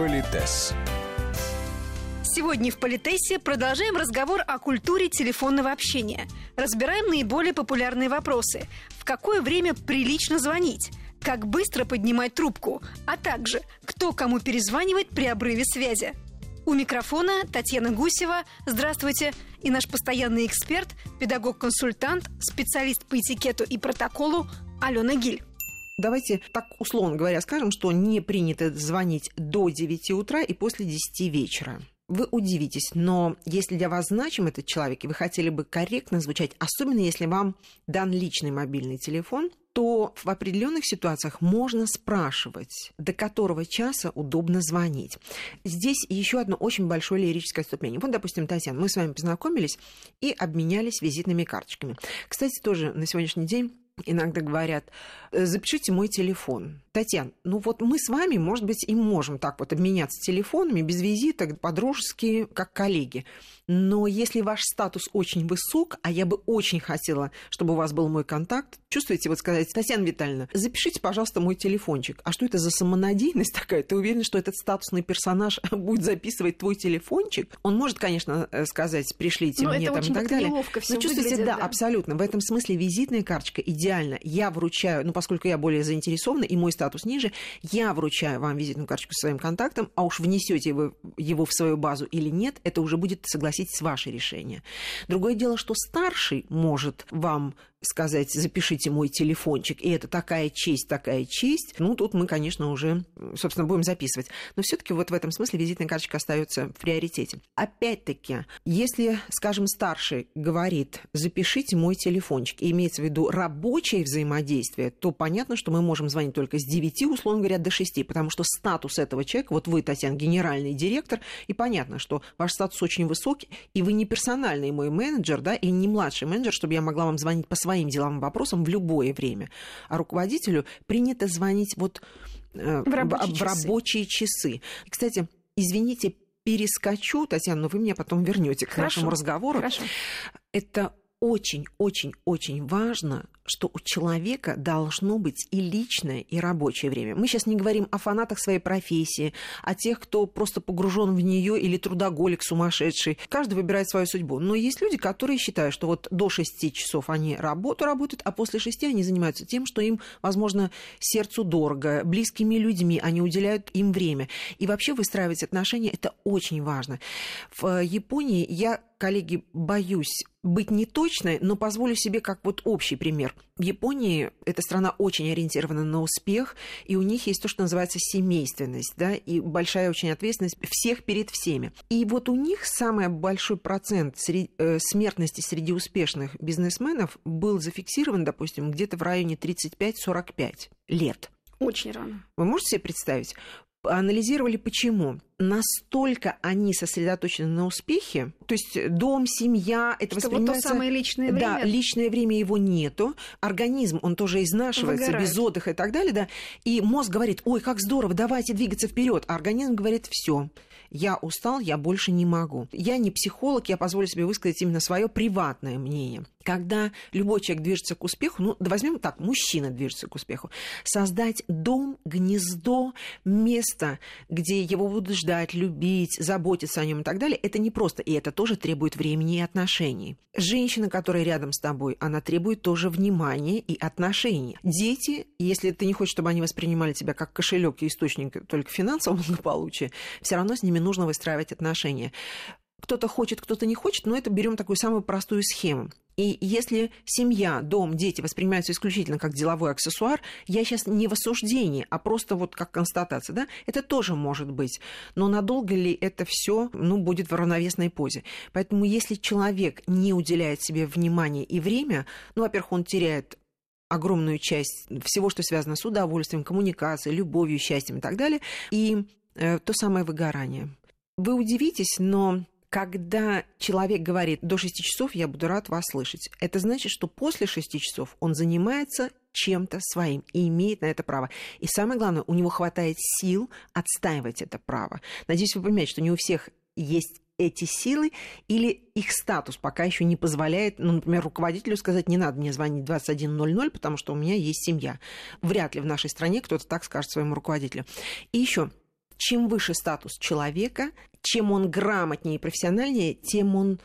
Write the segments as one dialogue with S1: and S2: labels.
S1: Политес.
S2: Сегодня в Политесе продолжаем разговор о культуре телефонного общения. Разбираем наиболее популярные вопросы. В какое время прилично звонить? Как быстро поднимать трубку? А также, кто кому перезванивает при обрыве связи? У микрофона Татьяна Гусева. Здравствуйте. И наш постоянный эксперт, педагог-консультант, специалист по этикету и протоколу Алена Гиль.
S3: Давайте так условно говоря скажем, что не принято звонить до 9 утра и после 10 вечера вы удивитесь, но если для вас значим этот человек, и вы хотели бы корректно звучать, особенно если вам дан личный мобильный телефон, то в определенных ситуациях можно спрашивать, до которого часа удобно звонить. Здесь еще одно очень большое лирическое отступление. Вот, допустим, Татьяна, мы с вами познакомились и обменялись визитными карточками. Кстати, тоже на сегодняшний день иногда говорят, «Э, запишите мой телефон. Татьяна, ну вот мы с вами, может быть, и можем так вот обменяться телефонами без визита, по-дружески, как коллеги. Но если ваш статус очень высок, а я бы очень хотела, чтобы у вас был мой контакт, чувствуете, вот сказать, Татьяна Витальевна, запишите, пожалуйста, мой телефончик. А что это за самонадеянность такая? Ты уверен, что этот статусный персонаж будет записывать твой телефончик? Он может, конечно, э, сказать, пришлите
S2: Но
S3: мне
S2: это
S3: там и так далее.
S2: Неловко
S3: Но чувствуете,
S2: выглядит,
S3: да,
S2: да,
S3: абсолютно. В этом смысле визитная карточка идеально. Я вручаю, ну, поскольку я более заинтересована, и мой статус ниже, я вручаю вам визитную карточку со своим контактом, а уж внесете вы его в свою базу или нет, это уже будет, согласитесь, ваше решение. Другое дело, что старший может вам сказать, запишите мой телефончик, и это такая честь, такая честь, ну, тут мы, конечно, уже, собственно, будем записывать. Но все таки вот в этом смысле визитная карточка остается в приоритете. Опять-таки, если, скажем, старший говорит, запишите мой телефончик, и имеется в виду рабочее взаимодействие, то понятно, что мы можем звонить только с 9, условно говоря, до 6, потому что статус этого человека, вот вы, Татьяна, генеральный директор, и понятно, что ваш статус очень высокий, и вы не персональный мой менеджер, да, и не младший менеджер, чтобы я могла вам звонить по своим деловым вопросам в любое время. А руководителю принято звонить вот э,
S2: В рабочие
S3: в
S2: часы.
S3: рабочие часы. Кстати, извините, перескочу, Татьяна, но вы меня потом вернете к
S2: Хорошо.
S3: нашему разговору.
S2: Хорошо.
S3: Это очень-очень-очень важно, что у человека должно быть и личное, и рабочее время. Мы сейчас не говорим о фанатах своей профессии, о тех, кто просто погружен в нее или трудоголик сумасшедший. Каждый выбирает свою судьбу. Но есть люди, которые считают, что вот до 6 часов они работу работают, а после 6 они занимаются тем, что им, возможно, сердцу дорого, близкими людьми, они уделяют им время. И вообще выстраивать отношения – это очень важно. В э, Японии я коллеги, боюсь быть неточной, но позволю себе как вот общий пример. В Японии эта страна очень ориентирована на успех, и у них есть то, что называется семейственность, да, и большая очень ответственность всех перед всеми. И вот у них самый большой процент сре- э, смертности среди успешных бизнесменов был зафиксирован, допустим, где-то в районе 35-45 лет.
S2: Очень рано.
S3: Вы можете себе представить? Анализировали почему. Настолько они сосредоточены на успехе, то есть дом, семья, это
S2: Что вот то
S3: воспринимается...
S2: самое личное
S3: Да,
S2: время.
S3: личное время его нету, организм, он тоже изнашивается
S2: Выгорает.
S3: без отдыха и так далее, да, и мозг говорит, ой, как здорово, давайте двигаться вперед, а организм говорит, все, я устал, я больше не могу. Я не психолог, я позволю себе высказать именно свое приватное мнение. Когда любой человек движется к успеху, ну, возьмем так, мужчина движется к успеху, создать дом, гнездо, место, где его будут ждать, любить, заботиться о нем и так далее, это не просто, и это тоже требует времени и отношений. Женщина, которая рядом с тобой, она требует тоже внимания и отношений. Дети, если ты не хочешь, чтобы они воспринимали тебя как кошелек и источник только финансового благополучия, все равно с ними нужно выстраивать отношения. Кто-то хочет, кто-то не хочет, но это берем такую самую простую схему. И если семья, дом, дети воспринимаются исключительно как деловой аксессуар, я сейчас не в осуждении, а просто вот как констатация, да, это тоже может быть. Но надолго ли это все, ну, будет в равновесной позе? Поэтому если человек не уделяет себе внимания и время, ну, во-первых, он теряет огромную часть всего, что связано с удовольствием, коммуникацией, любовью, счастьем и так далее, и э, то самое выгорание. Вы удивитесь, но когда человек говорит до 6 часов, я буду рад вас слышать, это значит, что после 6 часов он занимается чем-то своим и имеет на это право. И самое главное, у него хватает сил отстаивать это право. Надеюсь, вы понимаете, что не у всех есть эти силы или их статус пока еще не позволяет, ну, например, руководителю сказать, не надо мне звонить 21.00, потому что у меня есть семья. Вряд ли в нашей стране кто-то так скажет своему руководителю. И еще чем выше статус человека, чем он грамотнее и профессиональнее, тем он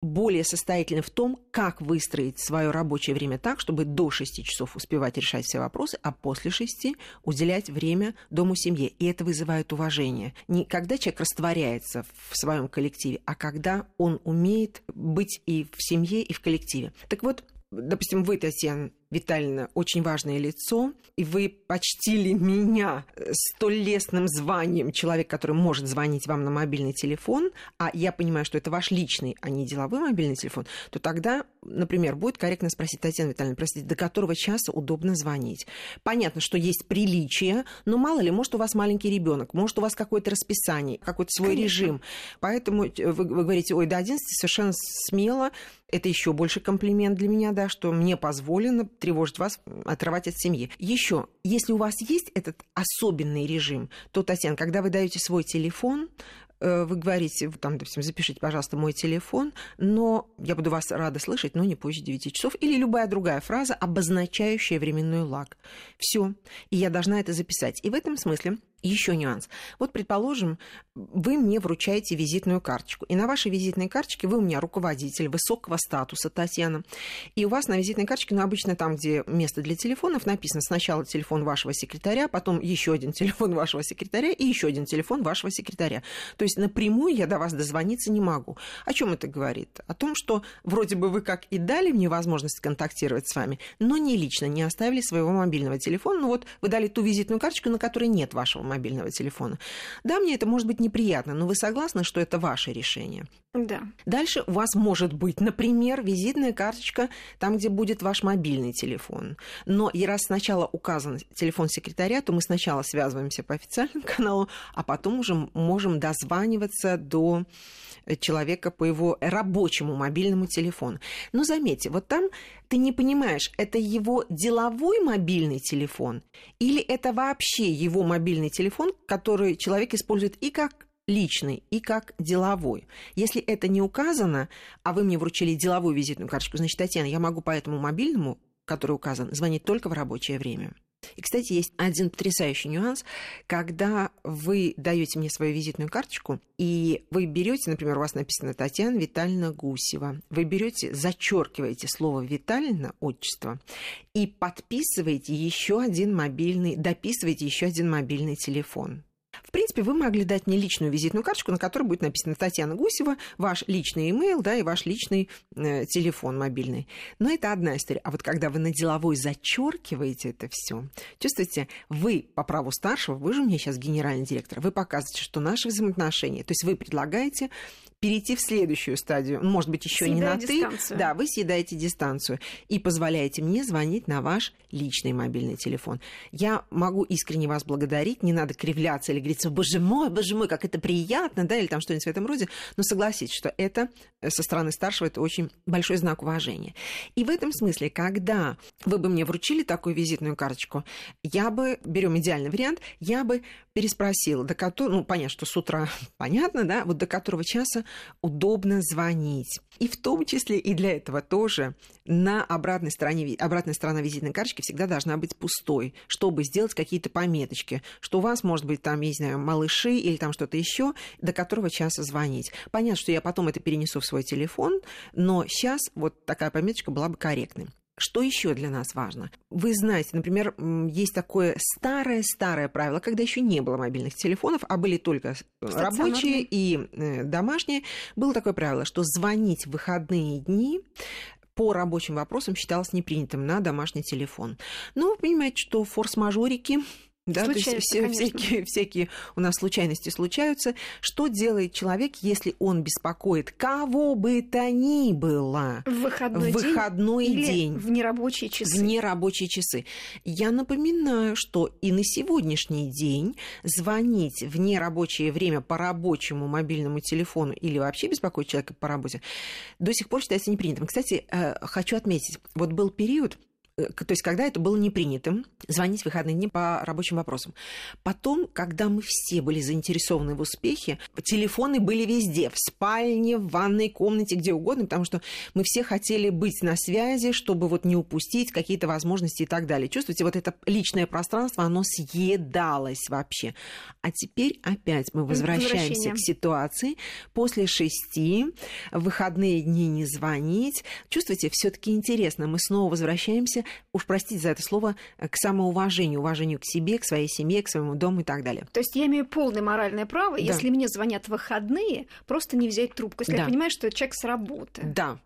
S3: более состоятельны в том, как выстроить свое рабочее время так, чтобы до 6 часов успевать решать все вопросы, а после 6 уделять время дому семье. И это вызывает уважение. Не когда человек растворяется в своем коллективе, а когда он умеет быть и в семье, и в коллективе. Так вот, допустим, вы, Татьяна, Витальевна, очень важное лицо, и вы почтили меня столь лестным званием человек, который может звонить вам на мобильный телефон, а я понимаю, что это ваш личный, а не деловой мобильный телефон, то тогда, например, будет корректно спросить Татьяна Витальевна, простите, до которого часа удобно звонить? Понятно, что есть приличие, но мало ли, может, у вас маленький ребенок, может, у вас какое-то расписание, какой-то свой Конечно. режим. Поэтому вы, вы говорите, ой, до 11 совершенно смело, это еще больше комплимент для меня, да, что мне позволено тревожить вас, отрывать от семьи. Еще, если у вас есть этот особенный режим, то, Татьяна, когда вы даете свой телефон, э, вы говорите, там, допустим, запишите, пожалуйста, мой телефон, но я буду вас рада слышать, но не позже 9 часов. Или любая другая фраза, обозначающая временной лаг. Все. И я должна это записать. И в этом смысле еще нюанс. Вот, предположим, вы мне вручаете визитную карточку, и на вашей визитной карточке вы у меня руководитель высокого статуса, Татьяна, и у вас на визитной карточке, ну, обычно там, где место для телефонов, написано сначала телефон вашего секретаря, потом еще один телефон вашего секретаря и еще один телефон вашего секретаря. То есть напрямую я до вас дозвониться не могу. О чем это говорит? О том, что вроде бы вы как и дали мне возможность контактировать с вами, но не лично, не оставили своего мобильного телефона. Ну вот вы дали ту визитную карточку, на которой нет вашего мобильного телефона. Да, мне это может быть неприятно, но вы согласны, что это ваше решение?
S2: Да.
S3: Дальше у вас может быть, например, визитная карточка там, где будет ваш мобильный телефон. Но и раз сначала указан телефон секретаря, то мы сначала связываемся по официальному каналу, а потом уже можем дозваниваться до человека по его рабочему мобильному телефону. Но заметьте, вот там ты не понимаешь, это его деловой мобильный телефон или это вообще его мобильный телефон, который человек использует и как личный и как деловой. Если это не указано, а вы мне вручили деловую визитную карточку, значит, Татьяна, я могу по этому мобильному, который указан, звонить только в рабочее время. И, кстати, есть один потрясающий нюанс, когда вы даете мне свою визитную карточку, и вы берете, например, у вас написано Татьяна Витальевна Гусева, вы берете, зачеркиваете слово Витальевна, отчество, и подписываете еще один мобильный, дописываете еще один мобильный телефон. В принципе, вы могли дать мне личную визитную карточку, на которой будет написано Татьяна Гусева, ваш личный имейл, да, и ваш личный э, телефон мобильный. Но это одна история. А вот когда вы на деловой зачеркиваете это все, чувствуете, вы по праву старшего, вы же мне сейчас генеральный директор, вы показываете, что наши взаимоотношения, то есть вы предлагаете перейти в следующую стадию, может быть, еще не на дистанцию. ты, да, вы съедаете дистанцию и позволяете мне звонить на ваш личный мобильный телефон. Я могу искренне вас благодарить, не надо кривляться или говорить, боже мой, боже мой, как это приятно, да, или там что-нибудь в этом роде, но согласитесь, что это э, со стороны старшего это очень большой знак уважения. И в этом смысле, когда вы бы мне вручили такую визитную карточку, я бы, берем идеальный вариант, я бы переспросила, до которого, ну, понятно, что с утра понятно, да, вот до которого часа удобно звонить. И в том числе и для этого тоже на обратной стороне, обратная сторона визитной карточки всегда должна быть пустой, чтобы сделать какие-то пометочки, что у вас, может быть, там, я не знаю, малыши или там что-то еще, до которого часа звонить. Понятно, что я потом это перенесу в свой телефон, но сейчас вот такая пометочка была бы корректной. Что еще для нас важно? Вы знаете, например, есть такое старое-старое правило, когда еще не было мобильных телефонов, а были только рабочие и э, домашние. Было такое правило, что звонить в выходные дни по рабочим вопросам считалось непринятым на домашний телефон. Но вы понимаете, что форс-мажорики да, то есть все, всякие, всякие у нас случайности случаются. Что делает человек, если он беспокоит кого бы то ни было
S2: в выходной,
S3: в выходной
S2: день,
S3: день
S2: или в нерабочие часы?
S3: В нерабочие часы. Я напоминаю, что и на сегодняшний день звонить в нерабочее время по рабочему мобильному телефону или вообще беспокоить человека по работе до сих пор считается непринятым. Кстати, э, хочу отметить, вот был период, то есть когда это было не принятым, звонить в выходные дни по рабочим вопросам. Потом, когда мы все были заинтересованы в успехе, телефоны были везде, в спальне, в ванной комнате, где угодно, потому что мы все хотели быть на связи, чтобы вот не упустить какие-то возможности и так далее. Чувствуете, вот это личное пространство, оно съедалось вообще. А теперь опять мы возвращаемся к ситуации. После шести в выходные дни не звонить. Чувствуете, все-таки интересно. Мы снова возвращаемся, уж простите за это слово, к самоуважению, уважению к себе, к своей семье, к своему дому и так далее.
S2: То есть я имею полное моральное право, да. если мне звонят в выходные, просто не взять трубку, если да. я понимаю, что человек с работы.
S3: Да.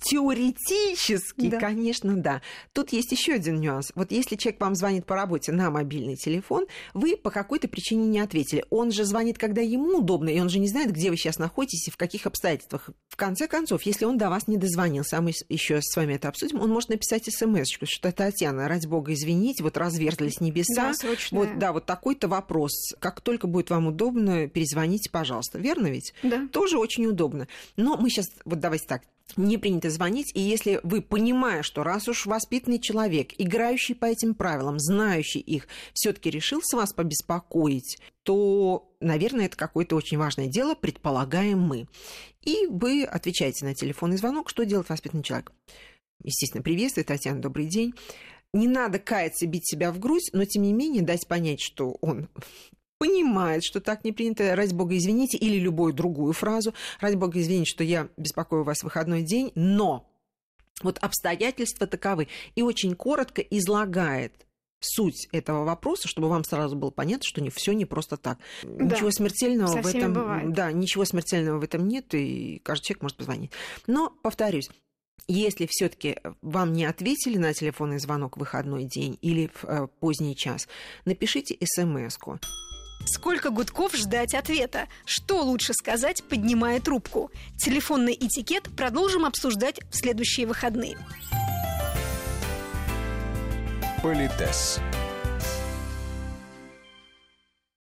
S3: Теоретически, да. конечно, да. Тут есть еще один нюанс. Вот если человек вам звонит по работе на мобильный телефон, вы по какой-то причине не ответили. Он же звонит, когда ему удобно, и он же не знает, где вы сейчас находитесь и в каких обстоятельствах. В конце концов, если он до вас не дозвонился, а мы еще с вами это обсудим, он может написать смс что Татьяна, ради бога, извините, вот разверзлись небеса. Да, вот, да, вот такой-то вопрос. Как только будет вам удобно, перезвоните, пожалуйста. Верно ведь?
S2: Да.
S3: Тоже очень удобно. Но мы сейчас, вот давайте так, не принято звонить, и если вы, понимая, что раз уж воспитанный человек, играющий по этим правилам, знающий их, все таки решил с вас побеспокоить, то, наверное, это какое-то очень важное дело, предполагаем мы. И вы отвечаете на телефонный звонок, что делает воспитанный человек. Естественно, приветствую, Татьяна, добрый день. Не надо каяться, бить себя в грудь, но тем не менее дать понять, что он понимает, что так не принято, ради бога, извините, или любую другую фразу, ради бога, извините, что я беспокою вас в выходной день, но вот обстоятельства таковы. И очень коротко излагает суть этого вопроса, чтобы вам сразу было понятно, что не все не просто так. Да, ничего смертельного в этом,
S2: бывает.
S3: да, ничего смертельного в этом нет, и каждый человек может позвонить. Но повторюсь, если все-таки вам не ответили на телефонный звонок в выходной день или в э, поздний час, напишите смс-ку.
S2: Сколько гудков ждать ответа? Что лучше сказать, поднимая трубку? Телефонный этикет продолжим обсуждать в следующие выходные.
S1: Политес.